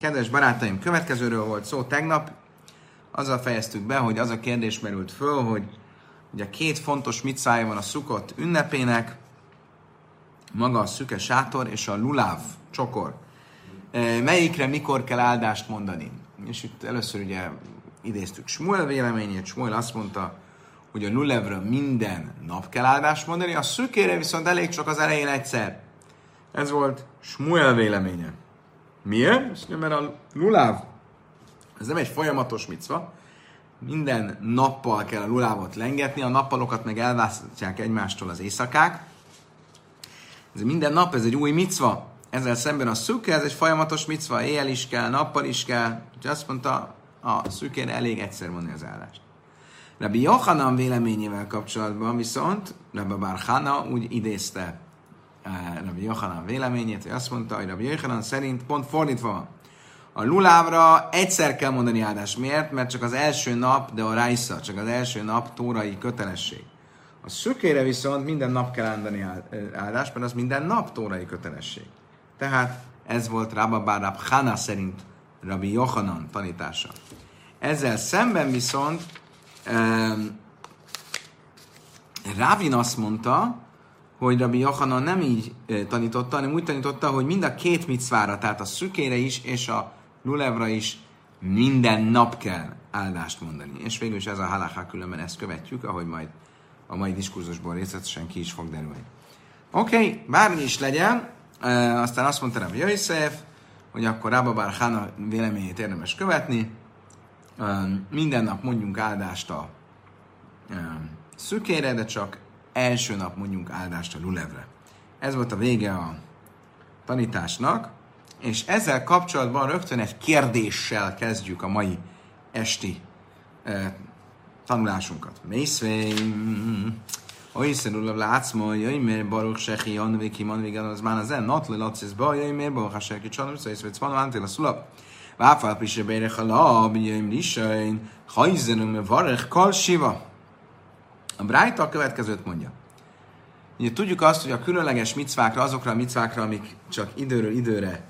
Kedves barátaim, következőről volt szó tegnap. Azzal fejeztük be, hogy az a kérdés merült föl, hogy ugye két fontos micvája van a szukott ünnepének, maga a szüke sátor és a luláv csokor. E, melyikre mikor kell áldást mondani? És itt először ugye idéztük Smuel véleményét. Smuel azt mondta, hogy a lulevről minden nap kell áldást mondani, a szükére viszont elég csak az elején egyszer. Ez volt Smuel véleménye. Miért? Mondja, mert a luláv, ez nem egy folyamatos micva, minden nappal kell a lulávot lengetni, a nappalokat meg elválasztják egymástól az éjszakák. Ez minden nap, ez egy új micva. Ezzel szemben a szüke, ez egy folyamatos micva, éjjel is kell, nappal is kell. Úgyhogy azt mondta, a szükére elég egyszer mondani az állást. Rabbi Yochanan véleményével kapcsolatban viszont Rabbi Barhana úgy idézte Rabbi Yochanan véleményét, hogy azt mondta, hogy Rabbi Yochanan szerint pont fordítva van. A lulávra egyszer kell mondani áldás. Miért? Mert csak az első nap, de a rájsza, csak az első nap tórai kötelesség. A szükére viszont minden nap kell mondani áldást, mert az minden nap tórai kötelesség. Tehát ez volt Rabba Bárab Hana szerint Rabbi Yochanan tanítása. Ezzel szemben viszont um, Rávin azt mondta, hogy Rabbi Yochanan nem így tanította, hanem úgy tanította, hogy mind a két micvára, tehát a szükére is és a lulevra is minden nap kell áldást mondani. És végül is ez a halaká különben ezt követjük, ahogy majd a mai diskurzusból részletesen ki is fog derülni. Oké, okay, bármi is legyen, e, aztán azt mondta Rabbi Yosef, hogy akkor Rabba Bar Hana véleményét érdemes követni, e, minden nap mondjunk áldást a e, szükére, de csak első nap mondjunk áldást a lulevre. Ez volt a vége a tanításnak, és ezzel kapcsolatban rögtön egy kérdéssel kezdjük a mai esti eh, tanulásunkat. Mészvém, Oiszer látsz ma, jöjj mér baruch sechi janvé ki man végen az már az en, not le lacsz ba, jöjj mér baruch a sechi csanom, szóval észvét van, vántél a szulap. Váfál pise bérech a lab, jöjj lisain, hajzenum varech kal siva. A Brájta a következőt mondja. Ugye tudjuk azt, hogy a különleges micvákra, azokra a micvákra, amik csak időről időre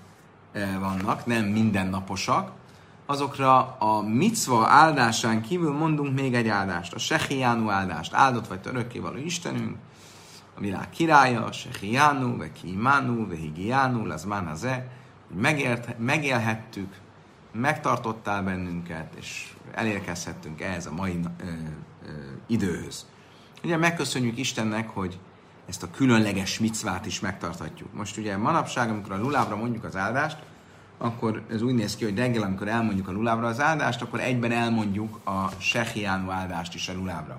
eh, vannak, nem mindennaposak, azokra a micva áldásán kívül mondunk még egy áldást, a Sehiánu áldást. Áldott vagy örökkévaló Istenünk, a világ királya, Sehiánu, ve Kimánu, ve Higiánu, az Manaze, hogy megélhettük, megtartottál bennünket, és elérkezhettünk ehhez a mai ö, ö, időhöz. Ugye megköszönjük Istennek, hogy ezt a különleges micvát is megtarthatjuk. Most ugye manapság, amikor a lulávra mondjuk az áldást, akkor ez úgy néz ki, hogy reggel, amikor elmondjuk a lulávra az áldást, akkor egyben elmondjuk a sehiánu áldást is a lulávra.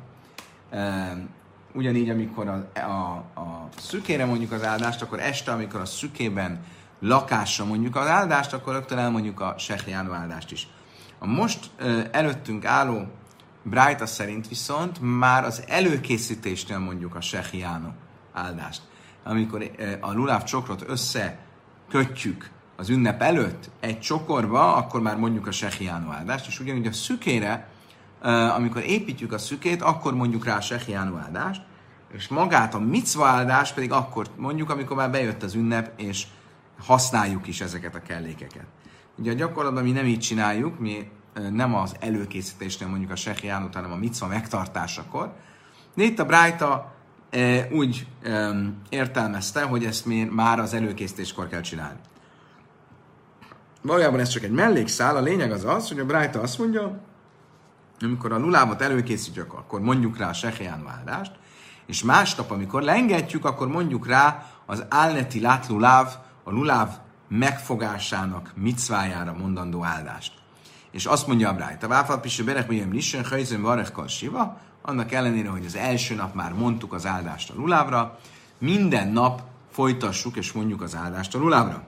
Ugyanígy, amikor a, a, a szükére mondjuk az áldást, akkor este, amikor a szükében lakásra mondjuk az áldást, akkor rögtön elmondjuk a sehiánu áldást is. A most előttünk álló Brájta szerint viszont már az előkészítésnél mondjuk a sehiánu áldást. Amikor a luláv csokrot összekötjük az ünnep előtt egy csokorba, akkor már mondjuk a sehiánu áldást, és ugyanúgy a szükére, amikor építjük a szükét, akkor mondjuk rá a sehiánu áldást, és magát a micva áldást pedig akkor mondjuk, amikor már bejött az ünnep, és használjuk is ezeket a kellékeket. Ugye a gyakorlatban mi nem így csináljuk, mi nem az előkészítésnél mondjuk a sehiánut, hanem a micva megtartásakor. De itt a Brájta e, úgy e, értelmezte, hogy ezt már az előkészítéskor kell csinálni. Valójában ez csak egy mellékszál, a lényeg az az, hogy a Brájta azt mondja, amikor a lulávot előkészítjük, akkor mondjuk rá a sehián váldást, és másnap, amikor lengetjük, akkor mondjuk rá az álneti látluláv, a luláv megfogásának micvájára mondandó áldást. És azt mondja a Brájta, Váfal Pisi Berek Mijem Lisen, Hajzön Varekkal Siva, annak ellenére, hogy az első nap már mondtuk az áldást a lulávra, minden nap folytassuk és mondjuk az áldást a lulávra.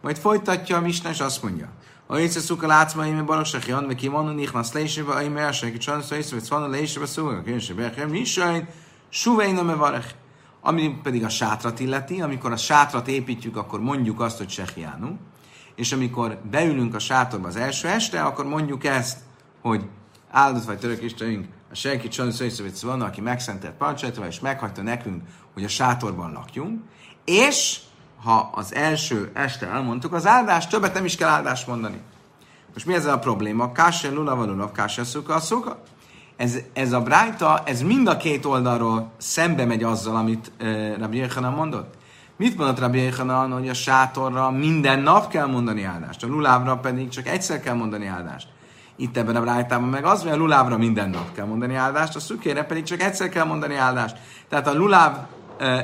Majd folytatja a Misna, és azt mondja, ha észre szuka látsz ma ime barosach jan, ve kimanu nichnasz leisebe, a ime elsők, csansz, ha észre vesz leisebe szuka, kényse bechem, nisajn, suvein me varech. Ami pedig a sátrat illeti, amikor a sátrat építjük, akkor mondjuk azt, hogy sehiánu, és amikor beülünk a sátorba az első este, akkor mondjuk ezt, hogy áldott vagy török Istenünk, a senki család van, aki megszentelt parancsolatot, és meghagyta nekünk, hogy a sátorban lakjunk, és ha az első este elmondtuk az áldást, többet nem is kell áldást mondani. Most mi ezzel a probléma? Káse lula valulav, káse szuka, szuka. Ez, ez a brájta, ez mind a két oldalról szembe megy azzal, amit uh, Rabbi Yechanan mondott. Mit mondott Rabbi Yechanan, hogy a sátorra minden nap kell mondani áldást, a lulávra pedig csak egyszer kell mondani áldást. Itt ebben a brájtában meg az, hogy a lulávra minden nap kell mondani áldást, a szükére pedig csak egyszer kell mondani áldást. Tehát a luláv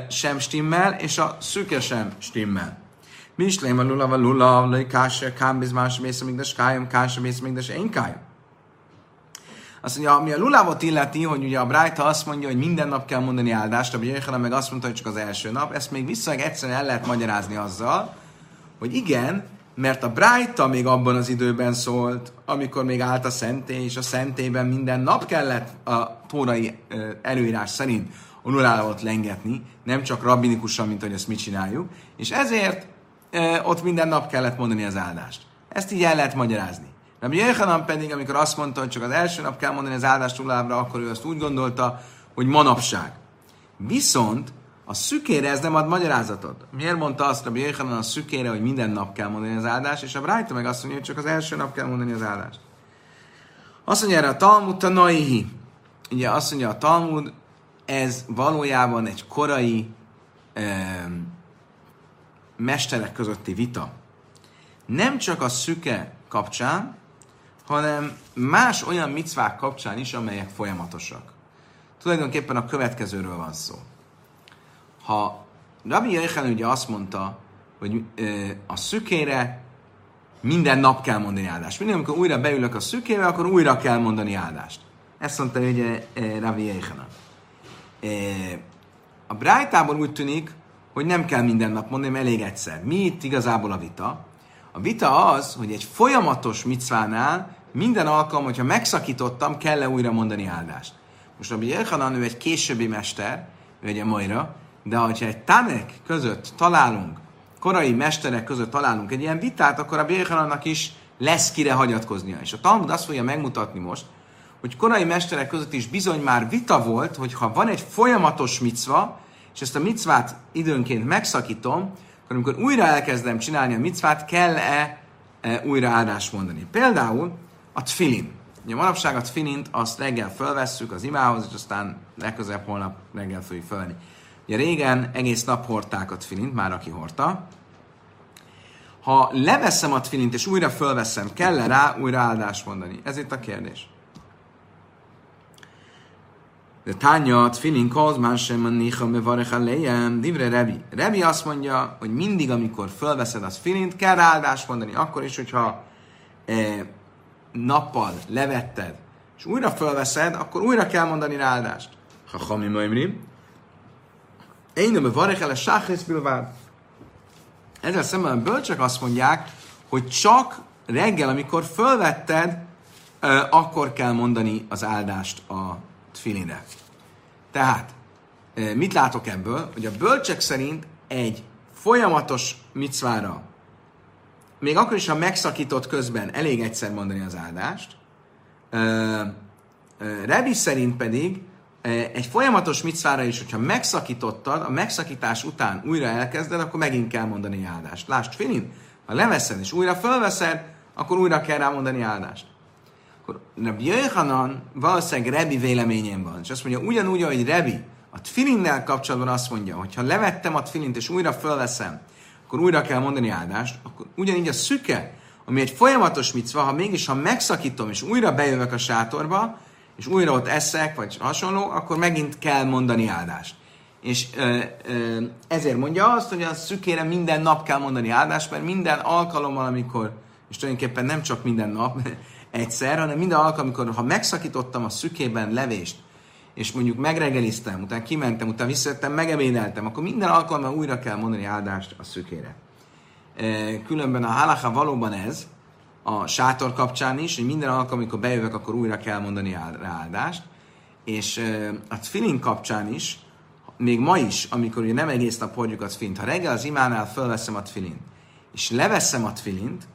sem stimmel, és a szüke sem stimmel. Mi is a lulav a lulav, lej kása, kámbiz más mész, még de skájom, kása mész, még de én kájom. Azt mondja, ami a lulávot illeti, hogy ugye a Brájta azt mondja, hogy minden nap kell mondani áldást, a Jöjjelen meg azt mondta, hogy csak az első nap, ezt még vissza egyszerűen el lehet magyarázni azzal, hogy igen, mert a Brájta még abban az időben szólt, amikor még állt a szentély, és a szentélyben minden nap kellett a tórai előírás szerint a lulávot lengetni, nem csak rabbinikusan, mint hogy ezt mi csináljuk, és ezért ott minden nap kellett mondani az áldást. Ezt így el lehet magyarázni. Rabbi Yechanan pedig, amikor azt mondta, hogy csak az első nap kell mondani az áldást rulábra, akkor ő azt úgy gondolta, hogy manapság. Viszont a szükére ez nem ad magyarázatot. Miért mondta azt Rabbi Yechanan a szükére, hogy minden nap kell mondani az áldást, és a Brájta meg azt mondja, hogy csak az első nap kell mondani az áldást. Azt mondja erre a Talmud Tanaihi. Ugye azt mondja a Talmud, ez valójában egy korai eh, mesterek közötti vita. Nem csak a szüke kapcsán, hanem más olyan micvák kapcsán is, amelyek folyamatosak. Tulajdonképpen a következőről van szó. Ha Rabbi Jöjjel ugye azt mondta, hogy a szükére minden nap kell mondani áldást. Mindig, amikor újra beülök a szükébe, akkor újra kell mondani áldást. Ezt mondta ugye Rabbi Jöjjel. A Brájtában úgy tűnik, hogy nem kell minden nap mondani, elég egyszer. Mi itt igazából a vita? A vita az, hogy egy folyamatos micvánál minden alkalom, hogyha megszakítottam, kell-e újra mondani áldást. Most Rabbi Yechanan, ő egy későbbi mester, ő egy majra, de ha egy tanek között találunk, korai mesterek között találunk egy ilyen vitát, akkor a Yehanannak is lesz kire hagyatkoznia. És a Talmud azt fogja megmutatni most, hogy korai mesterek között is bizony már vita volt, hogy ha van egy folyamatos micva, és ezt a micvát időnként megszakítom, akkor amikor újra elkezdem csinálni a micvát, kell-e e, újra áldást mondani. Például a tfilin. Ugye manapság a tfilint azt reggel fölvesszük az imához, és aztán legközelebb holnap reggel fogjuk fölvenni. Ugye régen egész nap hordták a tfilint, már aki hordta. Ha leveszem a tfilint és újra fölveszem, kell-e rá újra áldást mondani? Ez itt a kérdés. De tánya tfilinkoz, más sem a néha mevarech lejem, divre Rebi. Rebi azt mondja, hogy mindig, amikor fölveszed az filint, kell áldást mondani, akkor is, hogyha e, nappal levetted, és újra fölveszed, akkor újra kell mondani rá áldást. Ha hami maimri, én nem varech el a sáhész bilvád. Ezzel szemben a bölcsök azt mondják, hogy csak reggel, amikor fölvetted, akkor kell mondani az áldást a tfilinre. Tehát, mit látok ebből? Hogy a bölcsek szerint egy folyamatos micvára, még akkor is, ha megszakított közben, elég egyszer mondani az áldást. Rebi szerint pedig egy folyamatos micvára is, hogyha megszakítottad, a megszakítás után újra elkezded, akkor megint kell mondani áldást. Lásd, Filin, ha leveszed és újra fölveszed, akkor újra kell rá mondani áldást akkor Rabbi Jöjhanan valószínűleg Rebi véleményén van, és azt mondja, ugyanúgy, ahogy Rebi a tfilinnel kapcsolatban azt mondja, hogy ha levettem a tfilint és újra fölveszem, akkor újra kell mondani áldást, akkor ugyanígy a szüke, ami egy folyamatos micva, ha mégis ha megszakítom és újra bejövök a sátorba, és újra ott eszek, vagy hasonló, akkor megint kell mondani áldást. És ö, ö, ezért mondja azt, hogy a szükére minden nap kell mondani áldást, mert minden alkalommal, amikor, és tulajdonképpen nem csak minden nap, egyszer, hanem minden alkalom, amikor ha megszakítottam a szükében levést, és mondjuk megregeliztem, utána kimentem, utána visszajöttem, megemédeltem, akkor minden alkalommal újra kell mondani áldást a szükére. E, különben a halacha valóban ez, a sátor kapcsán is, hogy minden alkalom, amikor bejövök, akkor újra kell mondani áldást, és e, a tfilin kapcsán is, még ma is, amikor ugye nem egész nap hordjuk a tfilint, ha reggel az imánál fölveszem a tfilint, és leveszem a tfilint,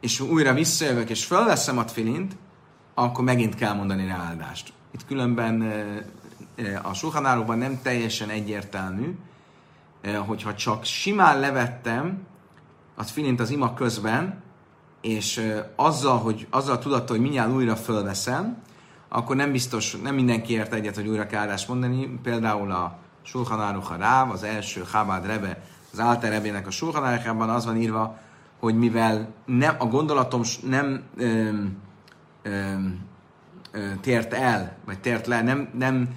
és újra visszajövök, és fölveszem a tfilint, akkor megint kell mondani rá áldást. Itt különben a suhanálóban nem teljesen egyértelmű, hogyha csak simán levettem az filint az ima közben, és azzal, hogy azzal tudatta, hogy mindjárt újra fölveszem, akkor nem biztos, nem mindenki ért egyet, hogy újra kell áldást mondani. Például a Sulchan Aruch Ráv, az első Chabad Rebe, az Rebének a Aruchában az van írva, hogy mivel nem, a gondolatom nem öm, öm, tért el, vagy tért le, nem, nem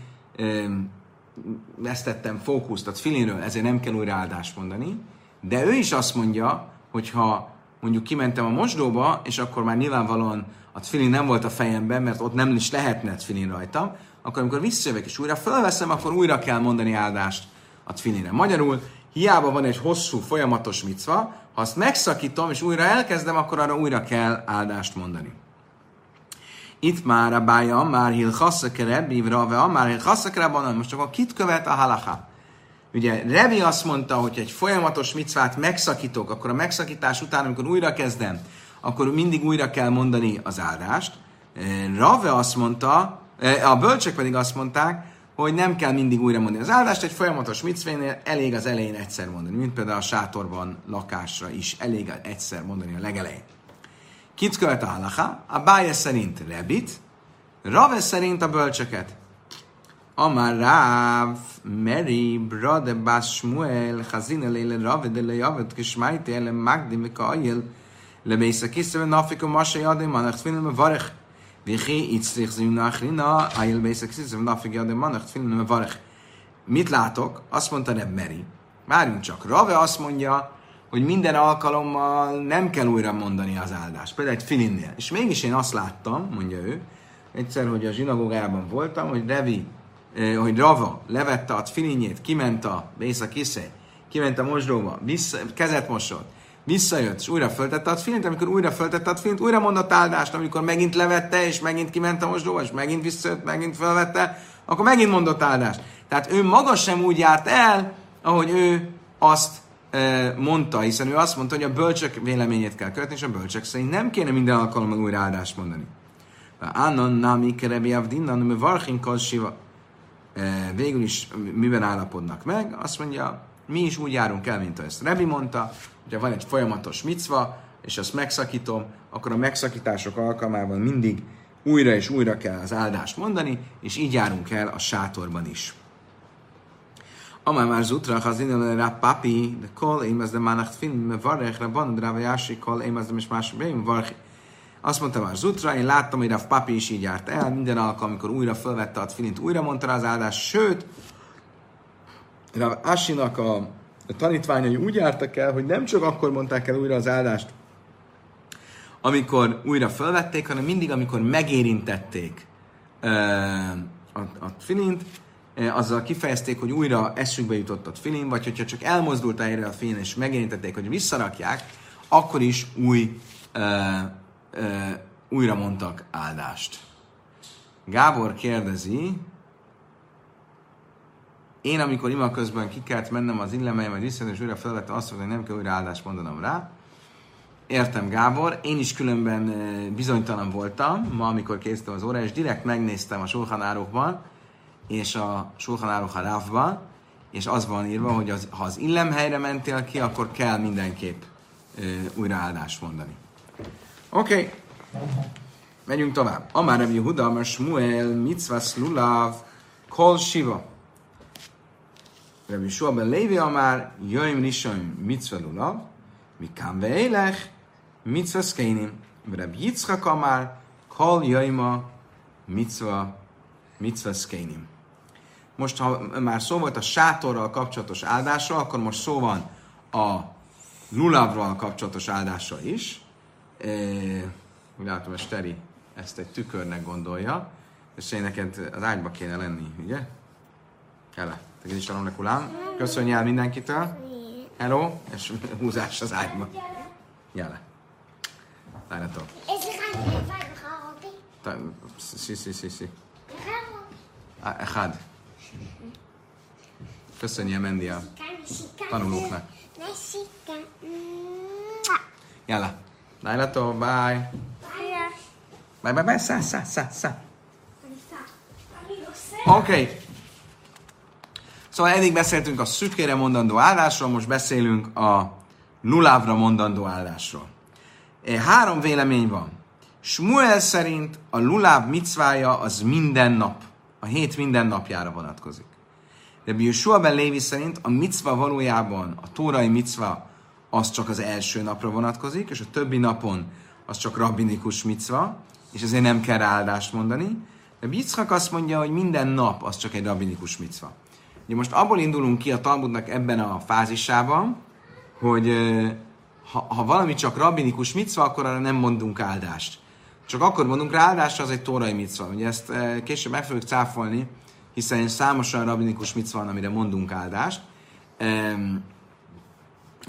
vesztettem fókuszt a filinről, ezért nem kell újra áldást mondani, de ő is azt mondja, hogy ha mondjuk kimentem a mosdóba, és akkor már nyilvánvalóan a tfilin nem volt a fejemben, mert ott nem is lehetne tfilin rajtam, akkor amikor visszajövök és újra felveszem, akkor újra kell mondani áldást a tfilinre. Magyarul hiába van egy hosszú, folyamatos micva, ha azt megszakítom és újra elkezdem, akkor arra újra kell áldást mondani. Itt már a bája, már hil chasszakere, bívra, ve már hil chasszakere, most akkor kit követ a halaká? Ugye Revi azt mondta, hogy egy folyamatos micvát megszakítok, akkor a megszakítás után, amikor újra kezdem, akkor mindig újra kell mondani az áldást. Rave azt mondta, a bölcsek pedig azt mondták, hogy nem kell mindig újra mondani az áldást, egy folyamatos micvénél elég az elején egyszer mondani, mint például a sátorban lakásra is elég egyszer mondani a legelején. Kit költ a halaká? A báje szerint Rebit, Rave szerint a bölcsöket. Amar Rav, Meri, Brade, Bas, Shmuel, Hazine, Lele, Rave, Dele, Javet, Kismájte, Ele, Magdi, Mikael, Le, Mésza, Kiszteve, Nafiko, Masa, Jadé, Manach, Tfilin, Mevarech, Vichi, Itzrich, Zimna, Achrina, Ajel, Mésza, Kiszteve, Nafiko, Jadé, Manach, Tfilin, Mevarech. Mit látok? Azt mondta nem Meri. Várjunk csak. Rave azt mondja, hogy minden alkalommal nem kell újra mondani az áldást. Például egy filinnél. És mégis én azt láttam, mondja ő, egyszer, hogy a zsinagógában voltam, hogy Revi, hogy Rava levette a filinjét, kiment a Bésza Kiszé, kiment a mosdóba, vissza, kezet mosott, visszajött, és újra föltette a filint, amikor újra föltette a filint, újra mondott áldást, amikor megint levette, és megint kiment a mosdóba, és megint visszajött, megint felvette, akkor megint mondott áldást. Tehát ő maga sem úgy járt el, ahogy ő azt mondta, hiszen ő azt mondta, hogy a bölcsök véleményét kell követni, és a bölcsök szerint nem kéne minden alkalommal újra áldást mondani. Annan nami kerebi avdinnan, mi varchin siva. Végül is miben állapodnak meg? Azt mondja, mi is úgy járunk el, mint ezt Rebi mondta, hogyha van egy folyamatos micva, és azt megszakítom, akkor a megszakítások alkalmával mindig újra és újra kell az áldást mondani, és így járunk el a sátorban is. Amár már zutra, ha az innen rá papi, de kol, én az de mánacht fin, me varech, rabban, de rávajási, kol, én az de mis más, én varech. Azt mondta már Zutra, én láttam, hogy a papi is így járt el, minden alkalom, amikor újra felvette a filint, újra mondta az áldást, sőt, Rav Asinak a, a tanítványai úgy jártak el, hogy nem csak akkor mondták el újra az áldást, amikor újra felvették, hanem mindig, amikor megérintették uh, a, a filint, azzal kifejezték, hogy újra eszükbe jutott a filin, vagy hogyha csak elmozdult erre a filin, és megérintették, hogy visszarakják, akkor is új, uh, uh, újra mondtak áldást. Gábor kérdezi, én, amikor ima közben ki kellett mennem az illemeljem, vagy visszajön, és újra felvette azt, hogy nem kell újra áldást mondanom rá. Értem, Gábor. Én is különben bizonytalan voltam, ma, amikor készítettem az óra, és direkt megnéztem a Sulchan és a Sulchan Rávban, és az van írva, hogy az, ha az illemhelyre mentél ki, akkor kell mindenképp e, újra áldást mondani. Oké. Okay. Megyünk tovább. Amár Rabbi Huda, mert Shmuel, mitzvah lulav, kol shiva. Rabbi Shua ben Lévi Amár, Jöjm Rishon Mitzvah Lulav, Mikám Veélech, Mitzvah Szkénim, Rabbi Yitzchak Amár, Kol Jöjma Mitzvah, Mitzvah Szkénim. Most, ha már szó volt a sátorral kapcsolatos áldásról, akkor most szó van a lulavral kapcsolatos áldásra is. E, úgy látom, hogy Steri ezt egy tükörnek gondolja, és én neked az ágyba kéne lenni, ugye? Kele. Tegyed is talán kulám. Köszönj el mindenkitől. Hello, és húzás az ágyba. Jele. Várjatok. Sí, sí, sí, sí. Echad. Köszönje Mendi a tanulóknak. Jele. Lájlató, bye. Bye, bye, bye, szá, szá, szá, szá. Oké. Okay. Szóval eddig beszéltünk a szükkére mondandó áldásról, most beszélünk a lulávra mondandó áldásról. E, három vélemény van. Smuel szerint a luláv micvája az minden nap, a hét minden napjára vonatkozik. De Yeshua ben Lévi szerint a micva valójában, a tórai micva, az csak az első napra vonatkozik, és a többi napon az csak rabbinikus micva, és ezért nem kell áldást mondani. De Yitzhak azt mondja, hogy minden nap az csak egy rabbinikus micva. Ugye most abból indulunk ki a Talmudnak ebben a fázisában, hogy ha, ha valami csak rabbinikus micva, akkor arra nem mondunk áldást. Csak akkor mondunk rá áldást, az egy tórai micva. Ugye ezt később meg fogjuk cáfolni, hiszen számos olyan rabbinikus micva van, amire mondunk áldást.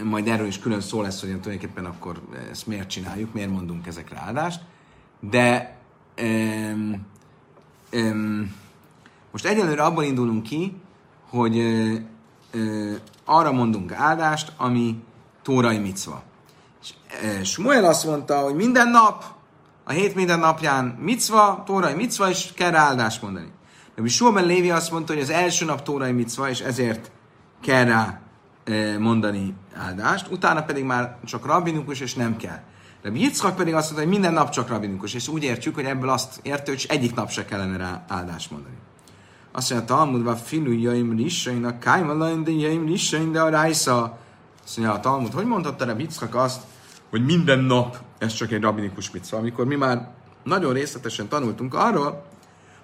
Majd erről is külön szó lesz, hogy tulajdonképpen akkor ezt miért csináljuk, miért mondunk ezekre áldást. De um, um, most egyelőre abból indulunk ki, hogy ö, ö, arra mondunk áldást, ami tórai micva. És Smuel azt mondta, hogy minden nap, a hét minden napján micva, tórai micva, és kell rá áldást mondani. De Suaben Lévi azt mondta, hogy az első nap tórai micva, és ezért kell rá ö, mondani áldást, utána pedig már csak rabbinikus, és nem kell. De Yitzchak pedig azt mondta, hogy minden nap csak rabbinikus, és úgy értjük, hogy ebből azt értő, hogy egyik nap se kellene rá áldást mondani. Azt mondja, Talmudban filu jaim rissain, a kájmalain, de jaim rissain, de a rájsza. Azt mondja, a Talmud, hogy mondhatta a Bickak azt, hogy minden nap ez csak egy rabinikus micva, amikor mi már nagyon részletesen tanultunk arról,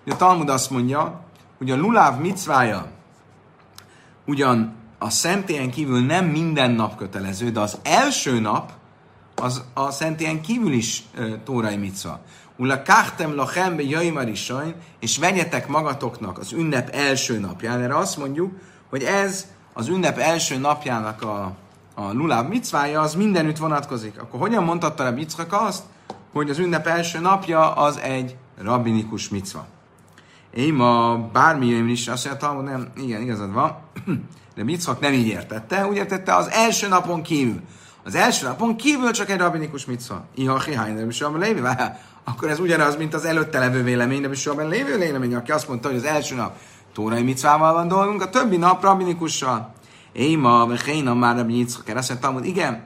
hogy a Talmud azt mondja, hogy a luláv micvája ugyan a szentélyen kívül nem minden nap kötelező, de az első nap az a szentélyen kívül is e, tórai micva. Ula kachtem lachem be jaimarisain, és vegyetek magatoknak az ünnep első napján. Erre azt mondjuk, hogy ez az ünnep első napjának a, a luláv micvája, az mindenütt vonatkozik. Akkor hogyan mondhatta a Biczak azt, hogy az ünnep első napja az egy rabbinikus micva? Én ma bármi jön is, azt mondja, hogy nem, igen, igazad van, de Biczak nem így értette, úgy értette az első napon kívül. Az első napon kívül csak egy rabbinikus micva. Iha hihány, is lévi, akkor ez ugyanaz, mint az előtte levő vélemény, de is lévő vélemény, aki azt mondta, hogy az első nap tórai micvával van dolgunk, a többi nap rabbinikussal. Éma, Héna már Rabbi Yitzchak, azt mondta, hogy igen,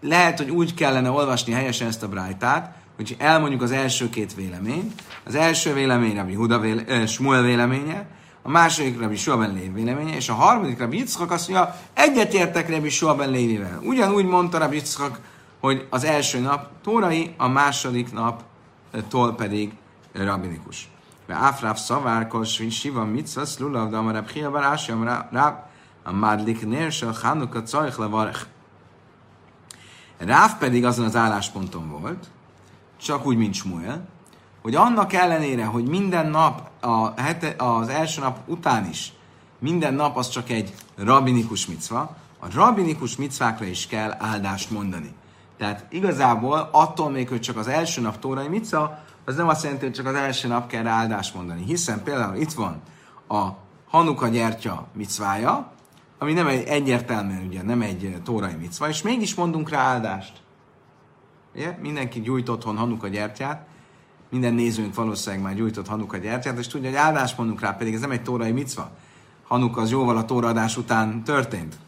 lehet, hogy úgy kellene olvasni helyesen ezt a brájtát, hogy elmondjuk az első két véleményt. Az első vélemény Rabbi Huda véle, eh, Shmuel véleménye, a második Rabbi Suaben Lév véleménye, és a harmadik Rabbi Yitzchak azt mondja, egyetértek Rabbi Suaben Lévivel. Ugyanúgy mondta Rabbi Yitzchak, hogy az első nap tórai, a második nap tól pedig rabinikus. Ve áfráv szavár, siva mitzvah, lulav, de amarab hia barási, amarab a madlik nérsel, chanuka, cajch, levarech. Ráv pedig azon az állásponton volt, csak úgy, mint Smuel, hogy annak ellenére, hogy minden nap, a hete, az első nap után is, minden nap az csak egy rabinikus micva, a rabinikus micvákra is kell áldást mondani. Tehát igazából attól még, hogy csak az első nap tórai mica, az nem azt jelenti, hogy csak az első nap kell áldást mondani. Hiszen például itt van a Hanuka gyertya micvája, ami nem egy egyértelműen ugye nem egy tórai micva, és mégis mondunk rá áldást. Ugye? Mindenki gyújt otthon Hanuka gyertyát, minden nézőnk valószínűleg már gyújtott Hanuka gyertyát, és tudja, hogy áldást mondunk rá, pedig ez nem egy tórai micva. Hanuka az jóval a tóraadás után történt.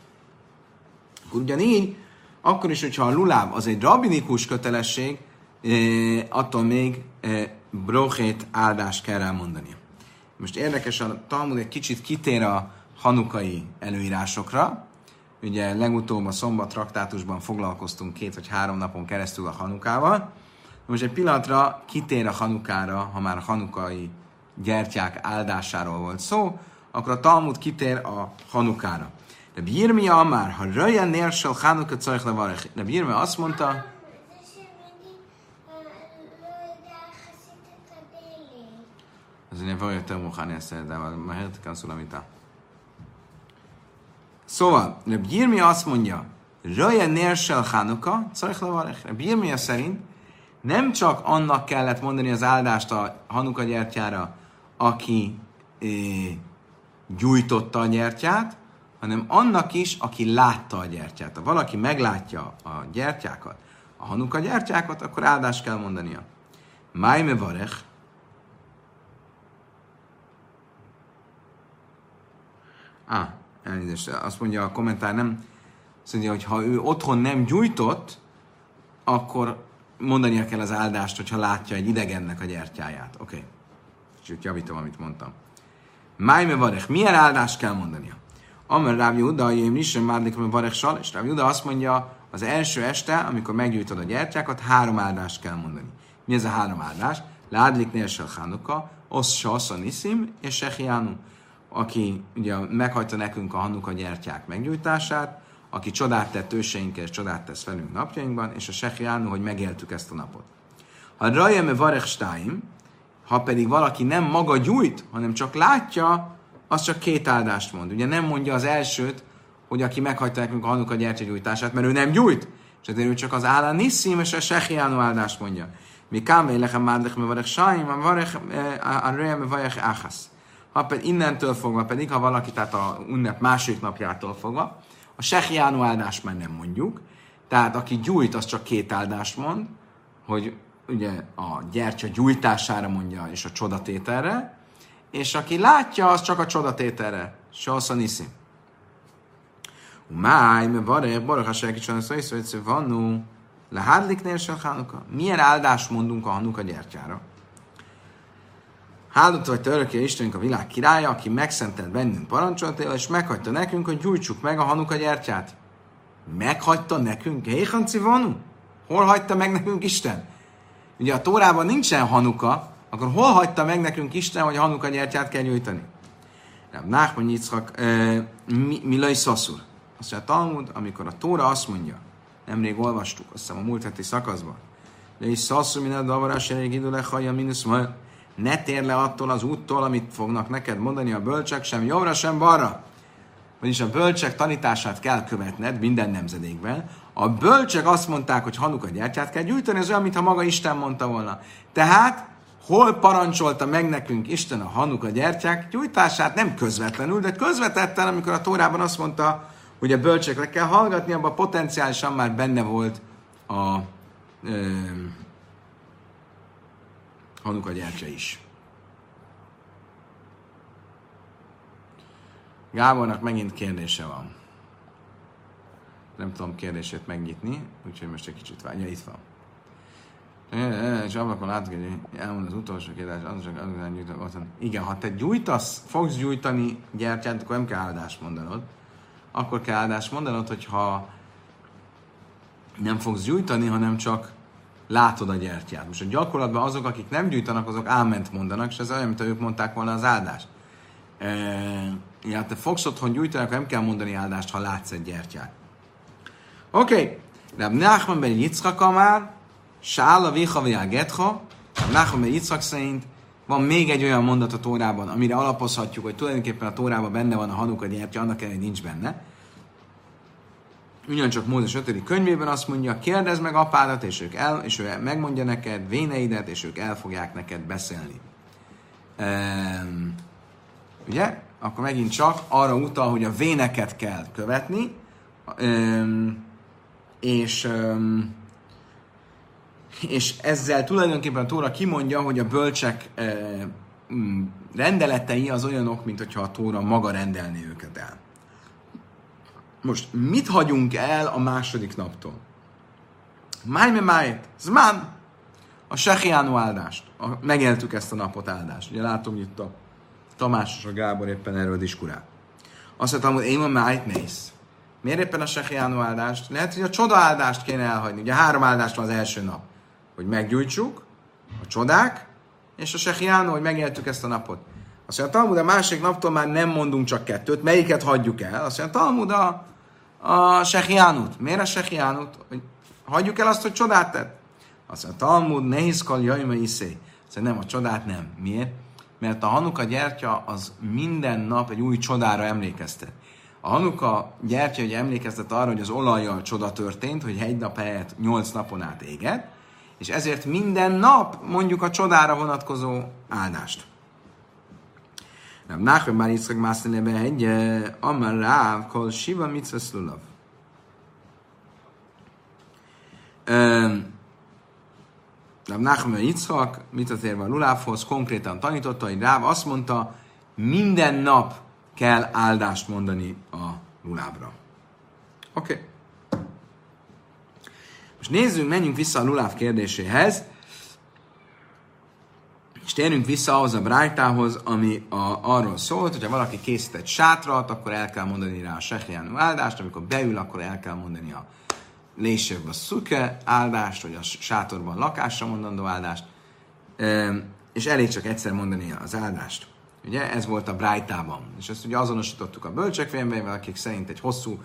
Ugyanígy akkor is, hogyha a luláv az egy rabinikus kötelesség, eh, attól még eh, brochét áldást kell elmondani. Most érdekes, a Talmud egy kicsit kitér a hanukai előírásokra. Ugye legutóbb a szombat traktátusban foglalkoztunk két vagy három napon keresztül a hanukával. Most egy pillanatra kitér a hanukára, ha már a hanukai gyertyák áldásáról volt szó, akkor a Talmud kitér a hanukára. De Birmia már, ha röjjen nérsel Hanuka cajch levarech. De Birmia azt mondta, אז אני אבוא יותר מאוחר, אני אעשה את זה, אבל מהר תיכנסו למיטה. Szóval, Reb Jirmi azt mondja, Röje Nérsel Hanuka, Czarech Levarech, Reb Jirmia szerint nem csak annak kellett mondani az áldást a Hanuka gyertyára, aki é, gyújtotta a gyertyát, hanem annak is, aki látta a gyertyát. Ha valaki meglátja a gyertyákat, a Hanuka gyertyákat, akkor áldást kell mondania. Májme Varech, Ah, elnézést, azt mondja a kommentár, nem, azt mondja, hogy ha ő otthon nem gyújtott, akkor mondania kell az áldást, hogyha látja egy idegennek a gyertyáját. Oké. Okay. Csak javítom, amit mondtam. Májme varech. Milyen áldást kell mondania? Amer Ráv Júda, én is sem mádlik, varech sal, és Ráv Júda azt mondja, az első este, amikor meggyújtod a gyertyákat, három áldást kell mondani. Mi ez a három áldás? Ládlik Nérsel Hanuka, Osz Sasza Niszim és Sehiánu, aki ugye meghagyta nekünk a Hanuka gyertyák meggyújtását, aki csodát tett őseinkkel, és csodát tesz velünk napjainkban, és a Sehiánu, hogy megéltük ezt a napot. Ha Rajeme Varech Stáim, ha pedig valaki nem maga gyújt, hanem csak látja, az csak két áldást mond. Ugye nem mondja az elsőt, hogy aki meghagyta nekünk a Hanuka gyertyagyújtását, mert ő nem gyújt, és ezért ő csak az állán niszim és a Sehiánu áldást mondja. Mi kámvé lechem mádlech me varech sáim, a varech eh, varech áhasz. Ha pedig innentől fogva pedig, ha valaki, tehát a ünnep második napjától fogva, a Sehiánu áldást már nem mondjuk, tehát aki gyújt, az csak két áldást mond, hogy ugye a gyertya gyújtására mondja, és a csodatételre, és aki látja, az csak a csodatételre. Salsza niszi. Máj, me barek, barek a segítsen, szóval észre, vannu, lehádlik nérsel Hanuka. Milyen áldást mondunk a Hanuka gyertyára? Háldott vagy te örökké Istenünk a világ királya, aki megszentelt bennünk parancsoltél, és meghagyta nekünk, hogy gyújtsuk meg a Hanuka gyertyát. Meghagyta nekünk? Héhanci vanu? Hol hagyta meg nekünk Isten? Ugye a Tórában nincsen Hanuka, akkor hol hagyta meg nekünk Isten, hogy a Hanuka gyertyát kell nyújtani? Nachman Yitzchak, Milai Szaszur. Azt mondja Talmud, amikor a Tóra azt mondja, nemrég olvastuk, azt hiszem a múlt heti szakaszban, de is Szaszur, minden davarás, elég idő haja, minusz ne tér le attól az úttól, amit fognak neked mondani a bölcsek, sem jobbra, sem balra. Vagyis a bölcsek tanítását kell követned minden nemzedékben. A bölcsek azt mondták, hogy Hanuka gyertyát kell gyújtani, ez olyan, mintha maga Isten mondta volna. Tehát hol parancsolta meg nekünk Isten a Hanuka gyertyák gyújtását? Nem közvetlenül, de közvetetten, amikor a Tórában azt mondta, hogy a bölcsekre kell hallgatni, abban potenciálisan már benne volt a ö, Hanuka gyertya is. Gábornak megint kérdése van. Nem tudom kérdését megnyitni, úgyhogy most egy kicsit várja, itt van. És ablakon látok, hogy elmond az utolsó kérdés, az csak azután gyújtok. Igen, ha te gyújtasz, fogsz gyújtani gyertyát, akkor nem kell áldást mondanod. Akkor kell áldást mondanod, hogyha nem fogsz gyújtani, hanem csak látod a gyertyát. Most a gyakorlatban azok, akik nem gyújtanak, azok áment mondanak, és ez olyan, mint ők mondták volna az áldást. E, ja, te fogsz otthon gyújtani, akkor nem kell mondani áldást, ha látsz egy gyertyát. Oké, okay. Rab Nachman ben Yitzchak már, Sála viha getha, Nachman ben Yitzchak szerint van még egy olyan mondat a Tórában, amire alapozhatjuk, hogy tulajdonképpen a Tórában benne van a Hanuka gyertya, annak ellenére nincs benne ugyancsak Mózes 5. könyvében azt mondja, kérdezd meg apádat, és, ők el, és ő megmondja neked véneidet, és ők el fogják neked beszélni. Um, ugye? Akkor megint csak arra utal, hogy a véneket kell követni, um, és um, és ezzel tulajdonképpen a Tóra kimondja, hogy a bölcsek uh, rendeletei az olyanok, mint hogyha a Tóra maga rendelné őket el. Most mit hagyunk el a második naptól? Májme májt, zmán, a Sehiánu áldást. A, megéltük ezt a napot áldást. Ugye látom itt a Tamás és a Gábor éppen erről diskurál. Azt mondtam, hogy én a májt néz. Miért éppen a Sehiánu áldást? Lehet, hogy a csoda áldást kéne elhagyni. Ugye három áldást van az első nap. Hogy meggyújtsuk, a csodák, és a Sehiánu, hogy megéltük ezt a napot. Azt mondja, a Talmud a másik naptól már nem mondunk csak kettőt, melyiket hagyjuk el? Azt mondja, a Talmud a a Sehiánut. Miért a Sehiánut? Hogy hagyjuk el azt, hogy csodát tett? Azt mondja, Talmud nehézkal jajma iszé. Szóval nem, a csodát nem. Miért? Mert a Hanuka gyertya az minden nap egy új csodára emlékeztet. A Hanuka gyertya hogy emlékeztet arra, hogy az olajjal csoda történt, hogy egy nap helyett nyolc napon át éget, és ezért minden nap mondjuk a csodára vonatkozó áldást. Rav Nachman már Yitzchak Mászlene egy, Amar Ráv, kol Shiva Mitzvah Slulav. Rav Nachman Yitzchak, mit a Lulávhoz, konkrétan tanította, hogy Ráv azt mondta, minden nap kell áldást mondani a lulábra. Oké. Okay. Most nézzünk, menjünk vissza a luláv kérdéséhez, és térjünk vissza ahhoz a brájtához, ami a, arról szólt, hogyha valaki készít egy sátrat, akkor el kell mondani rá a sehjánú áldást, amikor beül, akkor el kell mondani a lésőbb a szuke áldást, vagy a sátorban lakásra mondandó áldást, és elég csak egyszer mondani az áldást. Ugye ez volt a Brájtában. És ezt ugye azonosítottuk a bölcsekvényben, akik szerint egy hosszú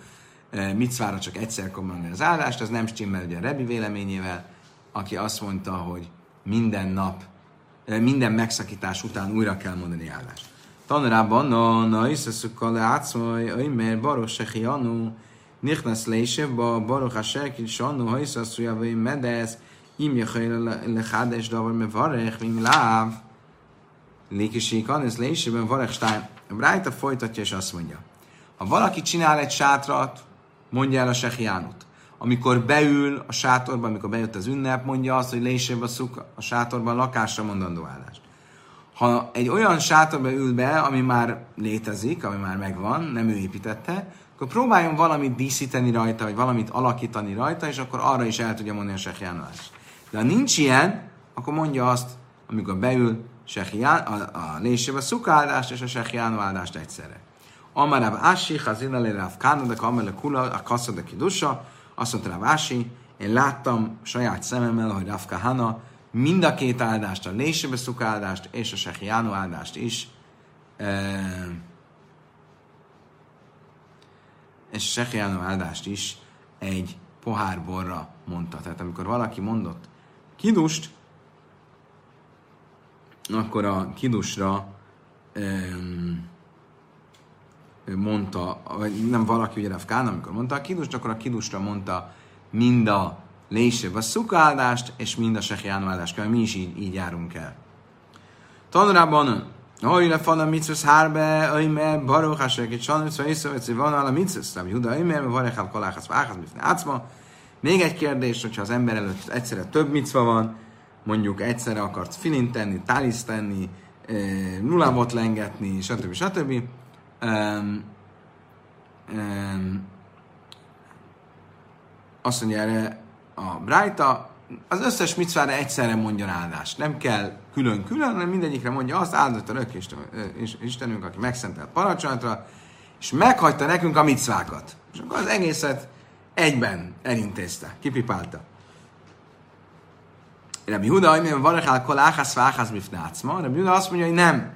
micvára csak egyszer kell mondani az áldást, az nem stimmel ugye a Rebi véleményével, aki azt mondta, hogy minden nap, minden megszakítás után újra kell mondani állást. Tanrában, na, na, iszeszükkal le átszolj, oly, mert baros sehi anu, nichnasz le is ebbe, baros a serkit sannu, ha iszeszúja, vagy medesz, im jachaj le chádes davar me varech, vim láv, lékiség anész le varech stán. A Brájta folytatja és azt mondja, ha valaki csinál egy sátrat, mondja el a sehiánut. Amikor beül a sátorban, amikor bejött az ünnep, mondja azt, hogy leisében a szuk a sátorban lakásra mondandó állást. Ha egy olyan sátorba ül be, ami már létezik, ami már megvan, nem ő építette, akkor próbáljon valamit díszíteni rajta, vagy valamit alakítani rajta, és akkor arra is el tudja mondani a sehjánulást. De ha nincs ilyen, akkor mondja azt, amikor beül sehján, a, a lésébe szukáldást és a sehjánu áldást egyszerre. Amarav Ási, Hazina le Rav Kána, de Kamele Kula, a Kassa de Kidusa, azt mondta Rav Ási, én láttam saját szememmel, hogy Rav Kahana mind a két áldást, a lésébe szukáldást és a sehjánu áldást is e- és Sehiánó áldást is egy pohár borra mondta. Tehát amikor valaki mondott kidust, akkor a kidusra um, mondta, vagy nem valaki, ugye Rafkán, amikor mondta a kidust, akkor a kidusra mondta mind a lésebb a szukáldást, és mind a sehiánó áldást. Mi is így, így járunk el. Tanulában Oly le fan a mitzvus hárbe, olyme, baruch asher kit sanus, hogy van a mitzvus, Rabbi Huda, olyme, varech al koláchasz, váhasz, bifne átszma. Még egy kérdés, hogyha az ember előtt egyszerre több micva van, mondjuk egyszerre akart filint tenni, táliszt tenni, nullámot lengetni, stb. stb. Um, um, azt mondja erre a Brájta, az összes micvára egyszerre mondjon áldást. Nem kell külön-külön, hanem mindegyikre mondja azt, áldott a rök Istenünk, aki megszentelt parancsolatra, és meghagyta nekünk a micvákat. És akkor az egészet egyben elintézte, kipipálta. Rabbi Huda, hogy varechál kol áhász váhász mifnácma, Rabbi Huda azt mondja, hogy nem.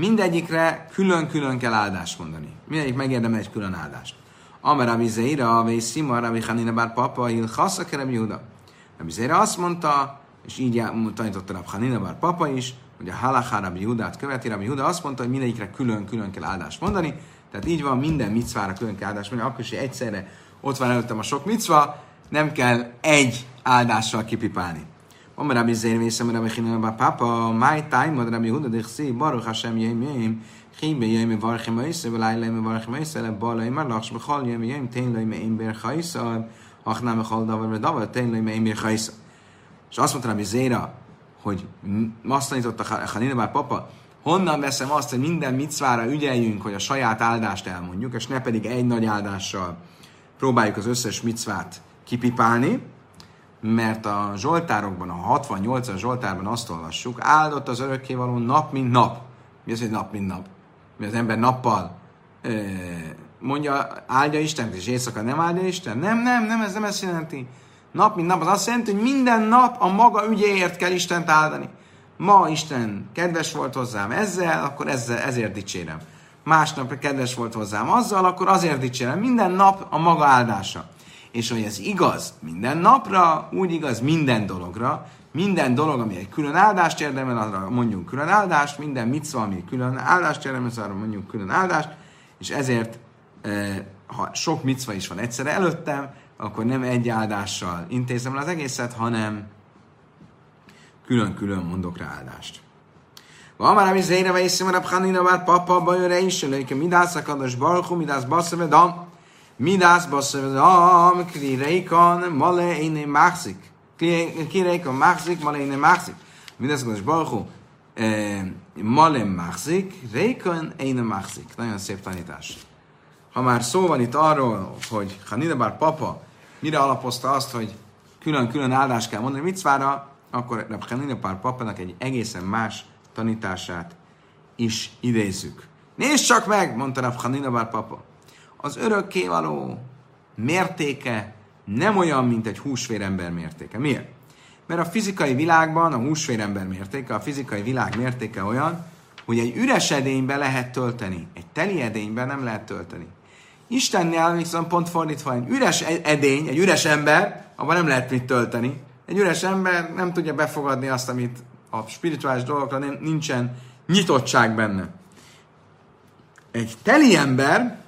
Mindegyikre külön-külön kell áldást mondani. Mindegyik megérdemel egy külön áldást. Amar Rabbi Zeira, Szima, Rabbi Hanina, bár papa, il haszak Rabbi Huda. Rabbi Zéra azt mondta, és így tanította Rabbi Hanina bár papa is, hogy a halachá Rabbi Judát követi. Rabbi Juda azt mondta, hogy mindegyikre külön-külön kell áldást mondani. Tehát így van, minden micvára külön kell áldást mondani, akkor is, egyszerre ott van előttem a sok micva, nem kell egy áldással kipipálni. Omer Rabbi Zerim, Yisim Rabbi Chinan Rabbi Papa, Mai Taimod Rabbi Huda Dechsi, Baruch Hashem Yem Yem, Chim Be Yem Evarchim Oise, Velay Leim Evarchim Oise, Le Ba Leim Arlach, Shbechol Yem Yem, Tein Leim Eim Ber Chaisa, Achna Mechol Davar Vedavar, Tein Leim Eim Ber Chaisa. És azt mondta Rabbi Zéra, hogy azt tanította Hanina Bár Papa, honnan veszem azt, hogy minden micvára ügyeljünk, hogy a saját áldást elmondjuk, és ne pedig egy nagy áldással próbáljuk az összes micvát kipipálni, mert a Zsoltárokban, a 68-as Zsoltárban azt olvassuk, áldott az örökkévaló nap, mint nap. Mi az, hogy nap, mint nap? Mi az ember nappal mondja, áldja Isten, és éjszaka nem áldja Isten? Nem, nem, nem, ez nem ezt jelenti. Nap, mint nap, az azt jelenti, hogy minden nap a maga ügyéért kell Istent áldani. Ma Isten kedves volt hozzám ezzel, akkor ezzel, ezért dicsérem. Másnap kedves volt hozzám azzal, akkor azért dicsérem. Minden nap a maga áldása. És hogy ez igaz minden napra, úgy igaz minden dologra. Minden dolog, ami egy külön áldást érdemel, arra mondjunk külön áldást, minden micva, ami külön áldást érdemel, arra mondjunk külön áldást, és ezért ha sok micva is van egyszerre előttem, akkor nem egy áldással intézem el az egészet, hanem külön-külön mondok rá áldást. Van ami zére vagy iszim a papa bajore is, lőke midász a kados barchu, midász basszavedam, midász basszavedam, kli reikon, male éne mászik. Kli reikon mászik, male éne mászik. Midász a kados barchu, male mászik, reikon éne mászik. Nagyon szép tanítás. ha már szó van itt arról, hogy Hanidabar papa mire alapozta azt, hogy külön-külön áldást kell mondani micvára, akkor Rab Hanidabar papának egy egészen más tanítását is idézzük. Nézd csak meg, mondta Rab Hanidabar papa. Az örökkévaló mértéke nem olyan, mint egy húsvérember mértéke. Miért? Mert a fizikai világban a húsvérember mértéke, a fizikai világ mértéke olyan, hogy egy üres edénybe lehet tölteni, egy teli edényben nem lehet tölteni. Istennél viszont pont fordítva, egy üres e- edény, egy üres ember, abban nem lehet mit tölteni. Egy üres ember nem tudja befogadni azt, amit a spirituális dolgokra nincsen nyitottság benne. Egy teli ember,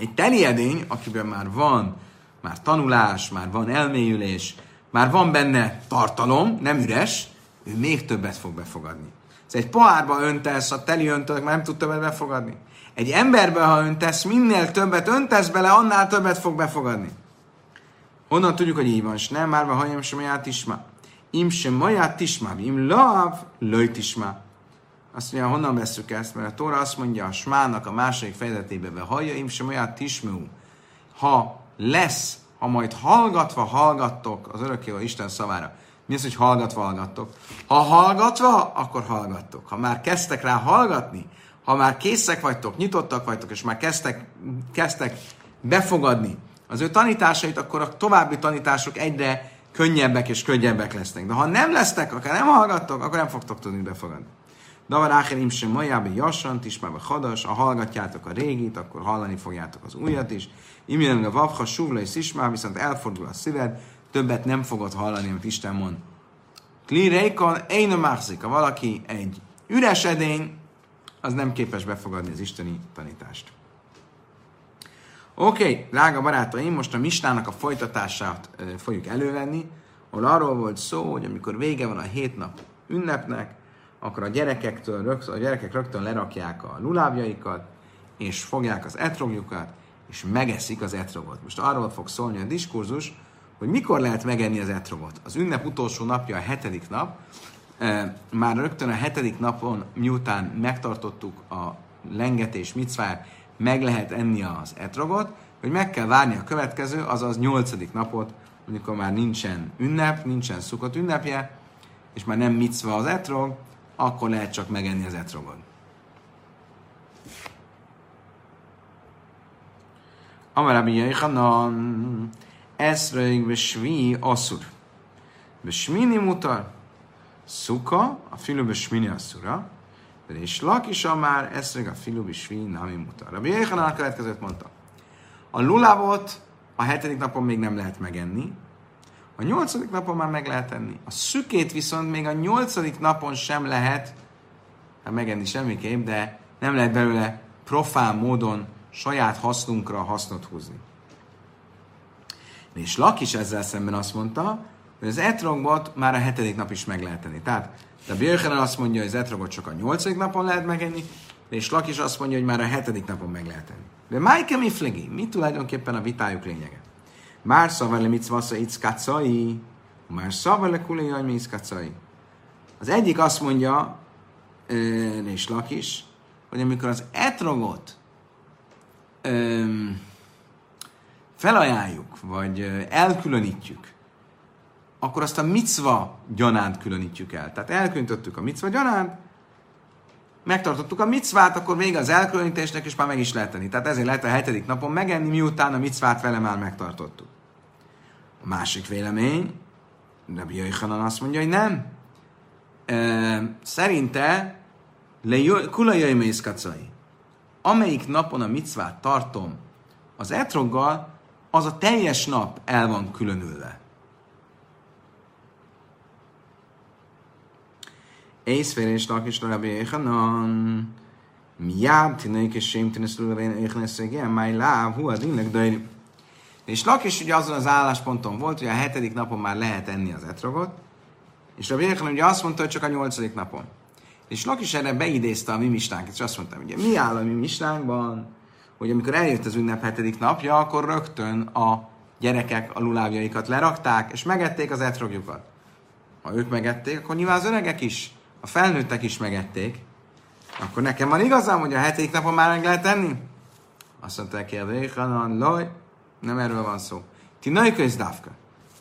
egy teli edény, akiben már van már tanulás, már van elmélyülés, már van benne tartalom, nem üres, ő még többet fog befogadni. Ez egy pohárba öntesz, a teli öntök már nem tud többet befogadni. Egy emberbe, ha öntesz, minél többet öntesz bele, annál többet fog befogadni. Honnan tudjuk, hogy így van, és nem már hajam sem maját isma. Im sem maját isma, im lav, löjt isma. Azt mondja, honnan veszük ezt? Mert a Tóra azt mondja a smának a második fejezetében, hallja im sem maját ismú. Ha lesz, ha majd hallgatva hallgattok az örökkéval Isten szavára. Mi az, hogy hallgatva hallgattok? Ha hallgatva, akkor hallgattok. Ha már kezdtek rá hallgatni, ha már készek vagytok, nyitottak vagytok, és már kezdtek, kezdtek befogadni az ő tanításait, akkor a további tanítások egyre könnyebbek és könnyebbek lesznek. De ha nem lesznek, akár nem hallgattok, akkor nem fogtok tudni befogadni. Davar Ácherim sem majába jassant, ismába hadas, ha hallgatjátok a régit, akkor hallani fogjátok az újat is. Imjelen a vavha, suvla és ismá, viszont elfordul a szíved, többet nem fogod hallani, amit Isten mond. Kli reikon, én a ha valaki egy üres edény, az nem képes befogadni az isteni tanítást. Oké, okay, drága barátaim, most a mistának a folytatását fogjuk elővenni, ahol arról volt szó, hogy amikor vége van a hét nap ünnepnek, akkor a gyerekektől, rögtön, a gyerekek rögtön lerakják a lulábjaikat, és fogják az etrogjukat, és megeszik az etrogot. Most arról fog szólni a diskurzus, hogy mikor lehet megenni az etrogot. Az ünnep utolsó napja a hetedik nap, már rögtön a hetedik napon, miután megtartottuk a lengetés micvár, meg lehet enni az etrogot, hogy meg kell várni a következő, azaz nyolcadik napot, amikor már nincsen ünnep, nincsen szukott ünnepje, és már nem micva az etrog, akkor lehet csak megenni az etrogot. Amarabi Jaichanan, Eszröig besvi asszur. Besmini mutar. Szuka, a filu besmini asszura. És lak is a már eszröig a filu besvi nami mutar. Rabbi Jaichanan a következőt mondta. A lulávot a hetedik napon még nem lehet megenni, a nyolcadik napon már meg lehet enni. A szükét viszont még a nyolcadik napon sem lehet hát megenni semmiképp, de nem lehet belőle profán módon saját hasznunkra hasznot húzni. És Lak is ezzel szemben azt mondta, hogy az etrogot már a hetedik nap is meg lehet enni. Tehát de Björchen azt mondja, hogy az etrogot csak a nyolcadik napon lehet megenni, és Lak is azt mondja, hogy már a hetedik napon meg lehet enni. De Májke mi flegi? Mi tulajdonképpen a vitájuk lényege? Már szavar le mitzvasza ickacai, már szavar le kulejaj mi ickacai. Az egyik azt mondja, és Lak is, hogy amikor az etrogot öm, felajánljuk, vagy elkülönítjük, akkor azt a micva gyanánt különítjük el. Tehát elkülönítettük a micva gyanánt, megtartottuk a micvát, akkor vége az elkülönítésnek, és már meg is lehet tenni. Tehát ezért lehet a hetedik napon megenni, miután a micvát vele már megtartottuk. A másik vélemény, Rabbi Jöjjhanan azt mondja, hogy nem. E, szerinte kulajai mészkacai. Amelyik napon a micvát tartom az etroggal, az a teljes nap el van különülve. Észfér és lakis Rabbi Echanan. Miád tinék és sém tinész lulabén échneszeg, ilyen máj láv, hú, az innek döjni. És Lakis ugye azon az állásponton volt, hogy a hetedik napon már lehet enni az etrogot, és Rabbi Echanan ugye azt mondta, hogy csak a nyolcadik napon. És Lakis erre beidézte a mi mistánkat, és azt mondta, ugye mi áll a mi mistánkban, hogy amikor eljött az ünnep hetedik napja, akkor rögtön a gyerekek a lulávjaikat lerakták, és megették az etrogjukat. Ha ők megették, akkor nyilván az öregek is a felnőttek is megették, akkor nekem van igazam, hogy a hetedik napon már meg lehet tenni? Azt mondták, hogy laj, nem erről van szó. Ti nagy dávka.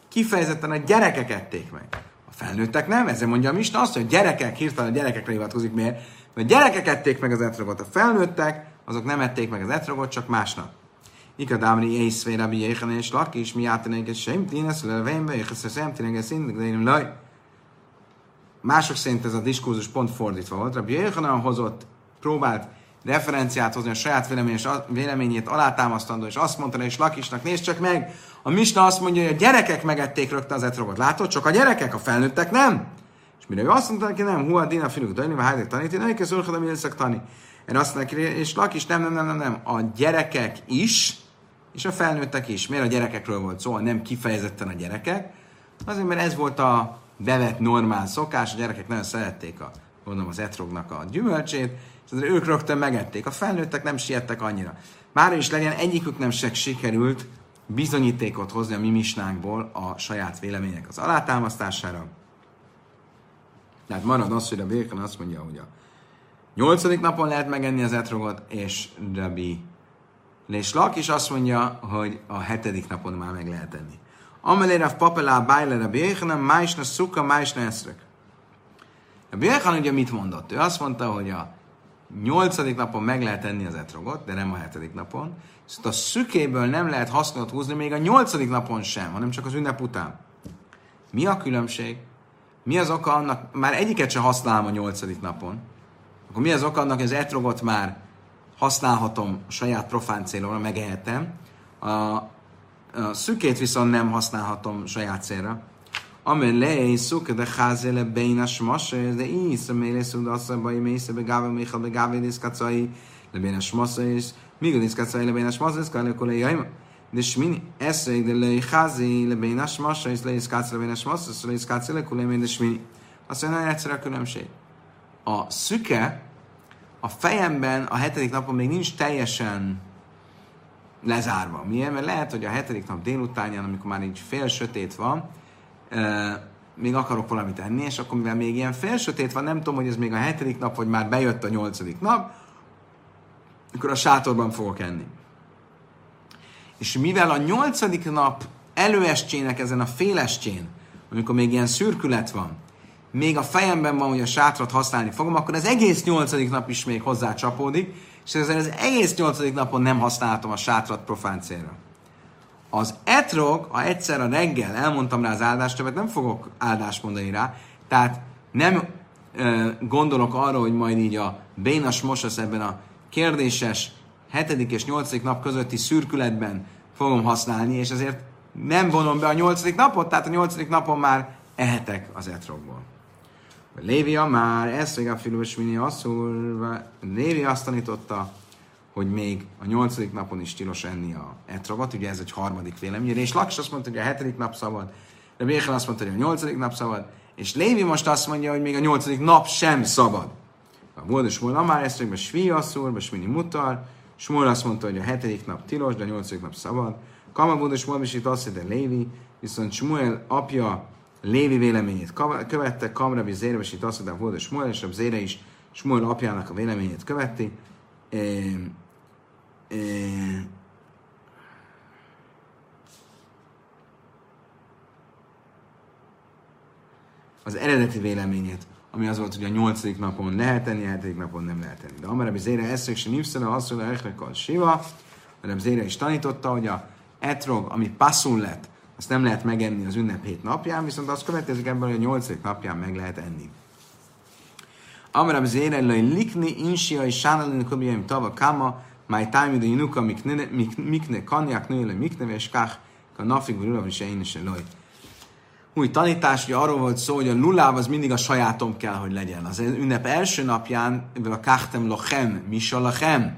Kifejezetten a gyerekek ették meg. A felnőttek nem, ezzel mondja a Misna azt, hogy gyerekek, hirtelen a gyerekekre hivatkozik, miért? Mert a gyerekek ették meg az etrogot, a felnőttek, azok nem ették meg az etrogot, csak másnap. Ikadámri észvé rabbi jéhen és lakis, mi átenek egy sem tínesz, levénybe, és ezt sem tényleg szintén, laj. Mások szerint ez a diskurzus pont fordítva volt. Rabbi Jéhanan hozott, próbált referenciát hozni a saját véleményét alátámasztandó, és azt mondta, és Lakisnak, nézd csak meg, a Misna azt mondja, hogy a gyerekek megették rögtön az etrogot. Látod? Csak a gyerekek, a felnőttek nem. És mire ő azt mondta neki, nem, hua dina filuk dajni, vagy hájdek tanítani, nem kell szólni, hogy tani. Én azt mondta neki, és Lakis, nem, nem, nem, nem, nem, a gyerekek is, és a felnőttek is. Miért a gyerekekről volt szó, nem kifejezetten a gyerekek? Azért, mert ez volt a bevett normál szokás, a gyerekek nagyon szerették a, mondom, az etrognak a gyümölcsét, és azért ők rögtön megették. A felnőttek nem siettek annyira. Már is legyen, egyikük nem se sikerült bizonyítékot hozni a mi misnánkból a saját vélemények az alátámasztására. Tehát marad az, hogy a Birkan azt mondja, hogy a nyolcadik napon lehet megenni az etrogot, és Rabbi Lak is azt mondja, hogy a hetedik napon már meg lehet enni. Amelére a papelá bájlere béhana, májsna szuka, májsna eszrek. A Béhan ugye mit mondott? Ő azt mondta, hogy a nyolcadik napon meg lehet enni az etrogot, de nem a hetedik napon. Szóval a szükéből nem lehet hasznot húzni még a nyolcadik napon sem, hanem csak az ünnep után. Mi a különbség? Mi az oka annak, már egyiket sem használom a nyolcadik napon, akkor mi az oka annak, hogy az etrogot már használhatom saját profán célomra, megehetem, a, a szükét viszont nem használhatom saját célra. Amen lei szuk de házele bénas masé, de ísz a mérész udasszabai mésze begáve méha begáve diszkacai, de bénas masé is, míg a diszkacai le bénas masé, szkál le kolei jaima. De smini eszeg de lei házi le bénas masé, és le iszkáci le bénas masé, le iszkáci le kolei de smini. Azt mondja, nagyon egyszerű a különbség. A szüke a fejemben a hetedik napon még nincs teljesen lezárva. Miért? Mert lehet, hogy a hetedik nap délutánján, amikor már így fél sötét van, még akarok valamit enni, és akkor mivel még ilyen felsötét van, nem tudom, hogy ez még a hetedik nap, vagy már bejött a nyolcadik nap, akkor a sátorban fogok enni. És mivel a nyolcadik nap előestjének ezen a félestjén, amikor még ilyen szürkület van, még a fejemben van, hogy a sátrat használni fogom, akkor az egész nyolcadik nap is még hozzá csapódik, és ezzel az egész nyolcadik napon nem használhatom a sátrat profán célra. Az etrog, ha egyszer a reggel elmondtam rá az áldást, többet nem fogok áldást mondani rá, tehát nem ö, gondolok arra, hogy majd így a bénas mosasz ebben a kérdéses hetedik és nyolcadik nap közötti szürkületben fogom használni, és ezért nem vonom be a nyolcadik napot, tehát a nyolcadik napon már ehetek az etrogból. Lévi már, ezt még a filós mini asszul, Lévi azt tanította, hogy még a nyolcadik napon is tilos enni a etrogot, ugye ez egy harmadik vélemény, és Laks azt mondta, hogy a hetedik nap szabad, de Béchen azt mondta, hogy a nyolcadik nap szabad, és Lévi most azt mondja, hogy még a nyolcadik nap sem szabad. A Mód és Smol már ezt hogy Svi asszur, Mini mutar, Smol azt mondta, hogy a hetedik nap tilos, de a nyolcadik nap szabad. Kamabud és Smol itt azt mondta, Lévi, viszont Smuel apja Lévi véleményét követte, Kamrabi Zére, és itt azt mondta, hogy Smuel, és a Zére is Smuel apjának a véleményét követi. Az eredeti véleményét, ami az volt, hogy a nyolcadik napon lehet tenni, a hetedik napon nem lehet tenni. De Amarabbi Zére eszek se nívszele, azt mondja, hogy siva, mert Zére is tanította, hogy a etrog, ami passzul lett, azt nem lehet megenni az ünnep hét napján, viszont azt következik ebből, hogy a nyolcadik napján meg lehet enni. Amarab zére lej likni insia és sánalini köbjeim tava kama, máj tájmid a jinuka mikne kanyak nőle mikne, és kach a nafig ulav is én is loj. Új tanítás, hogy arról volt szó, hogy a luláv az mindig a sajátom kell, hogy legyen. Az ünnep első napján, mivel a kachtem lochem, misa lochem,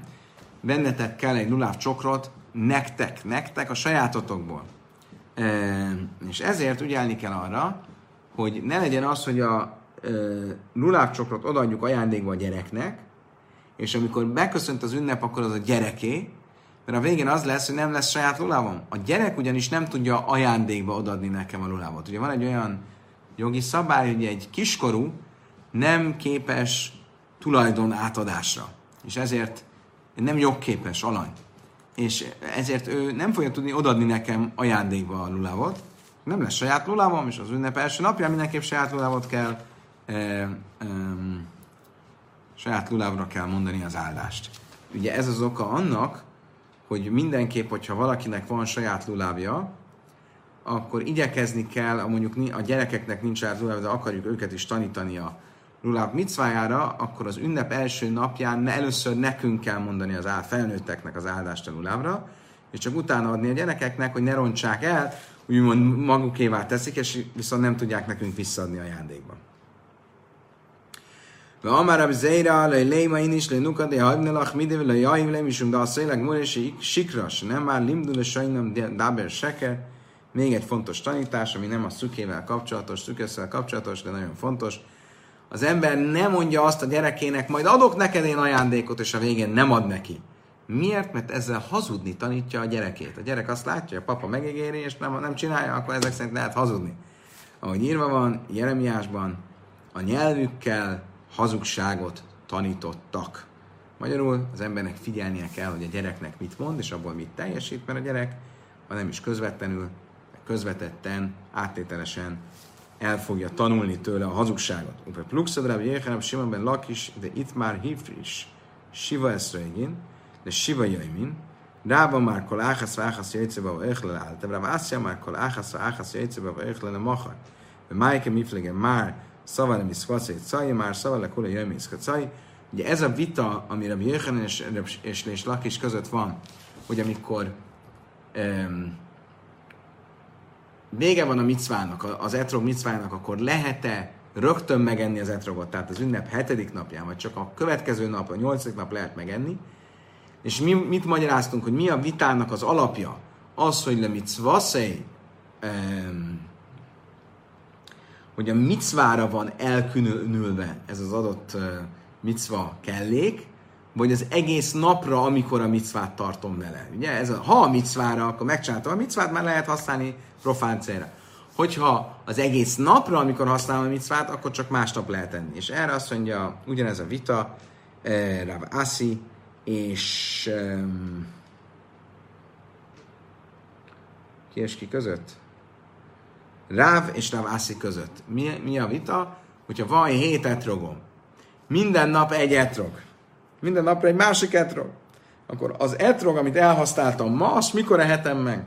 bennetek kell egy luláv csokrot, nektek, nektek a sajátotokból. És ezért ügyelni kell arra, hogy ne legyen az, hogy a lulácsokrot odaadjuk ajándékba a gyereknek, és amikor megköszönt az ünnep, akkor az a gyereké, mert a végén az lesz, hogy nem lesz saját lulávom. A gyerek ugyanis nem tudja ajándékba odaadni nekem a lulávot. Ugye van egy olyan jogi szabály, hogy egy kiskorú nem képes tulajdon átadásra. És ezért nem jogképes alany. És ezért ő nem fogja tudni odadni nekem ajándékba a lulávot. Nem lesz saját lulávom, és az ünnep első napján mindenképp saját lulávot kell, e, e, saját lulávra kell mondani az áldást. Ugye ez az oka annak, hogy mindenképp, hogyha valakinek van saját lulávja, akkor igyekezni kell, mondjuk a gyerekeknek nincs saját luláv, de akarjuk őket is tanítani a Lulav micvájára, akkor az ünnep első napján ne, először nekünk kell mondani az áll, felnőtteknek az áldást a Lulavra, és csak utána adni a gyerekeknek, hogy ne rontsák el, úgymond magukévá teszik, és viszont nem tudják nekünk visszaadni ajándékba. De amár a zéra, le léma én is, le nuka, de hagynalak, midev, le jaim, le misum, de a szélek múlési nem már limdul, le sajnam, dáber seker. Még egy fontos tanítás, ami nem a szükével kapcsolatos, szükesszel kapcsolatos, de nagyon fontos. Az ember nem mondja azt a gyerekének, majd adok neked én ajándékot, és a végén nem ad neki. Miért? Mert ezzel hazudni tanítja a gyerekét. A gyerek azt látja, hogy a papa megígéri, és nem, nem csinálja, akkor ezek szerint lehet hazudni. Ahogy írva van Jeremiásban, a nyelvükkel hazugságot tanítottak. Magyarul az embernek figyelnie kell, hogy a gyereknek mit mond, és abból mit teljesít, mert a gyerek, ha nem is közvetlenül, közvetetten, áttételesen el fogja tanulni tőle a hazugságot. Upe pluxadra, Jéhenem, Simonben lakis, de itt már hifris, Siva eszreigin, de Siva jaimin, Rába már kol áhasz váhasz jöjtszebe va öchlele állt, Rába ászja már kol áhasz váhasz jöjtszebe va öchlele machar. Májke miflege már Szavale mi szkacai caj, már szavale kule jöjmi szkacai. Ugye ez a vita, amire a Jöjjön és, és, és Lakis között van, hogy amikor um, vége van a micvának, az etrog micvának, akkor lehet-e rögtön megenni az etrogot, tehát az ünnep hetedik napján, vagy csak a következő nap, a nyolcadik nap lehet megenni. És mi mit magyaráztunk, hogy mi a vitának az alapja? Az, hogy le mitzvaszei, um, hogy a micvára van elkülönülve ez az adott uh, micva kellék, vagy az egész napra, amikor a micvát tartom vele. Ugye? Ez a, ha a micvára, akkor megcsináltam a micvát, már lehet használni profán célra. Hogyha az egész napra, amikor használom a micvát, akkor csak másnap lehet enni. És erre azt mondja, ugyanez a vita, eh, Rav Asi, és um, ki és ki között? Ráv és Ráv Ászi között. Mi, mi a vita? Hogyha van hét etrogom, minden nap egy etrog, minden napra egy másik etrog, akkor az etrog, amit elhasználtam ma, azt mikor ehetem meg?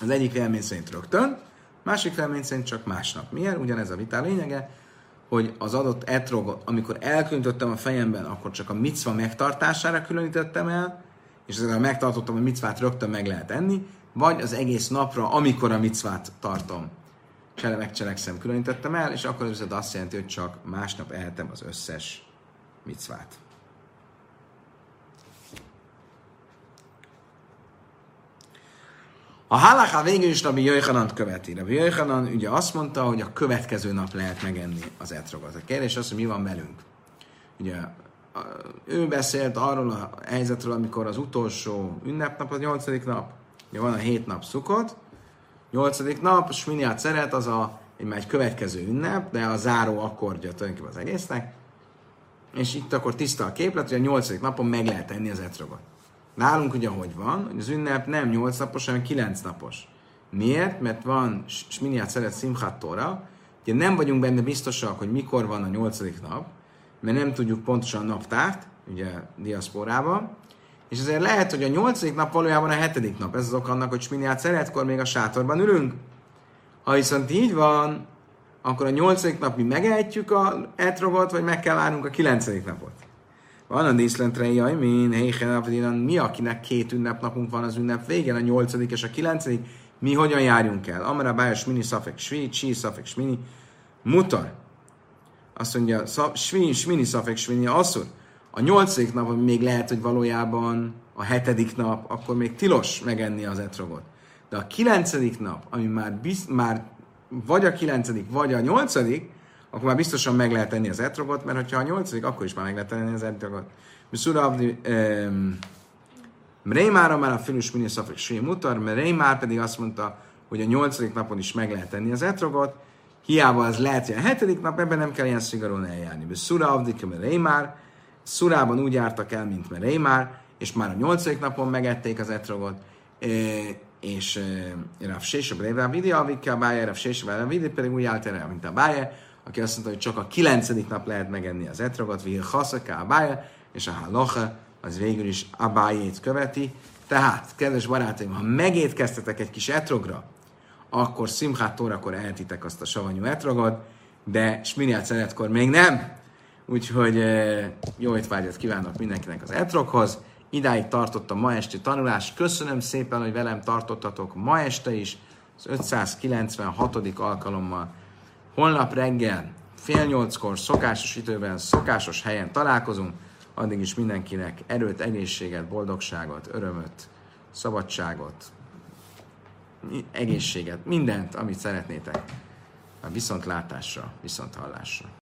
Az egyik vélemény szerint rögtön, másik vélemény szerint csak másnap. Miért? Ugyanez a vita lényege, hogy az adott etrogot, amikor elkülönítettem a fejemben, akkor csak a micva megtartására különítettem el, és ezzel megtartottam a micvát, rögtön meg lehet enni, vagy az egész napra, amikor a micvát tartom csele megcselekszem, különítettem el, és akkor viszont azt jelenti, hogy csak másnap ehetem az összes micvát. A halaká végül is Rabbi Jöjhanant követi. Rabbi Jöjhanan ugye azt mondta, hogy a következő nap lehet megenni az etrogot. A kérdés az, hogy mi van velünk. Ugye ő beszélt arról a helyzetről, amikor az utolsó ünnepnap, a nyolcadik nap, ugye van a hét nap szukott, Nyolcadik nap, a Sminiát szeret, az a, egy, egy következő ünnep, de a záró akkordja tulajdonképpen az egésznek. És itt akkor tiszta a képlet, hogy a nyolcadik napon meg lehet enni az etrogot. Nálunk ugye hogy van, hogy az ünnep nem 8 napos, hanem 9 napos. Miért? Mert van Sminiát szeret Simchat Tóra, ugye nem vagyunk benne biztosak, hogy mikor van a nyolcadik nap, mert nem tudjuk pontosan a naptárt, ugye diaszporában, és ezért lehet, hogy a nyolcadik nap valójában a hetedik nap. Ez az ok annak, hogy Sminiát szeretkor még a sátorban ülünk. Ha viszont így van, akkor a nyolcadik nap mi megehetjük a etrogot, vagy meg kell várnunk a kilencedik napot. Van a díszlentre, jaj, min, héhen, mi, akinek két ünnepnapunk van az ünnep végén, a nyolcadik és a kilencedik, mi hogyan járjunk el? Amara bájos mini szafek svi, csi szafek smini, mutar. Azt mondja, svini, smini szafek smini, asszur a nyolcadik nap, ami még lehet, hogy valójában a hetedik nap, akkor még tilos megenni az etrogot. De a kilencedik nap, ami már, biz, már vagy a kilencedik, vagy a nyolcadik, akkor már biztosan meg lehet enni az etrogot, mert ha a nyolcadik, akkor is már meg lehet enni az etrogot. Miszura Abdi, Mreimára már a Filus Mini Szafrik Sri Mutar, Reimár pedig azt mondta, hogy a nyolcadik napon is meg lehet enni az etrogot, hiába az lehet, hogy a hetedik nap, ebben nem kell ilyen szigorúan eljárni. Miszura Abdi, Reimár, Szurában úgy jártak el, mint Mereimár, és már a nyolcadik napon megették az etrogot, és Rav Sésab Révá Vidi, Avikkel Báje, Rav Sésab Vidi pedig úgy állt erre, mint a Báje, aki azt mondta, hogy csak a kilencedik nap lehet megenni az etrogot, Vihil Haszaká a Báje, és a Halacha az végül is a Bájét követi. Tehát, kedves barátaim, ha megétkeztetek egy kis etrogra, akkor Simchát Tórakor eltitek azt a savanyú etrogot, de Sminiát Szenetkor még nem. Úgyhogy jó étvágyat kívánok mindenkinek az etrokhoz. Idáig tartottam ma esti tanulás. Köszönöm szépen, hogy velem tartottatok ma este is, az 596. alkalommal. Holnap reggel fél nyolckor szokásos időben, szokásos helyen találkozunk. Addig is mindenkinek erőt, egészséget, boldogságot, örömöt, szabadságot, egészséget, mindent, amit szeretnétek. A viszontlátásra, viszonthallásra.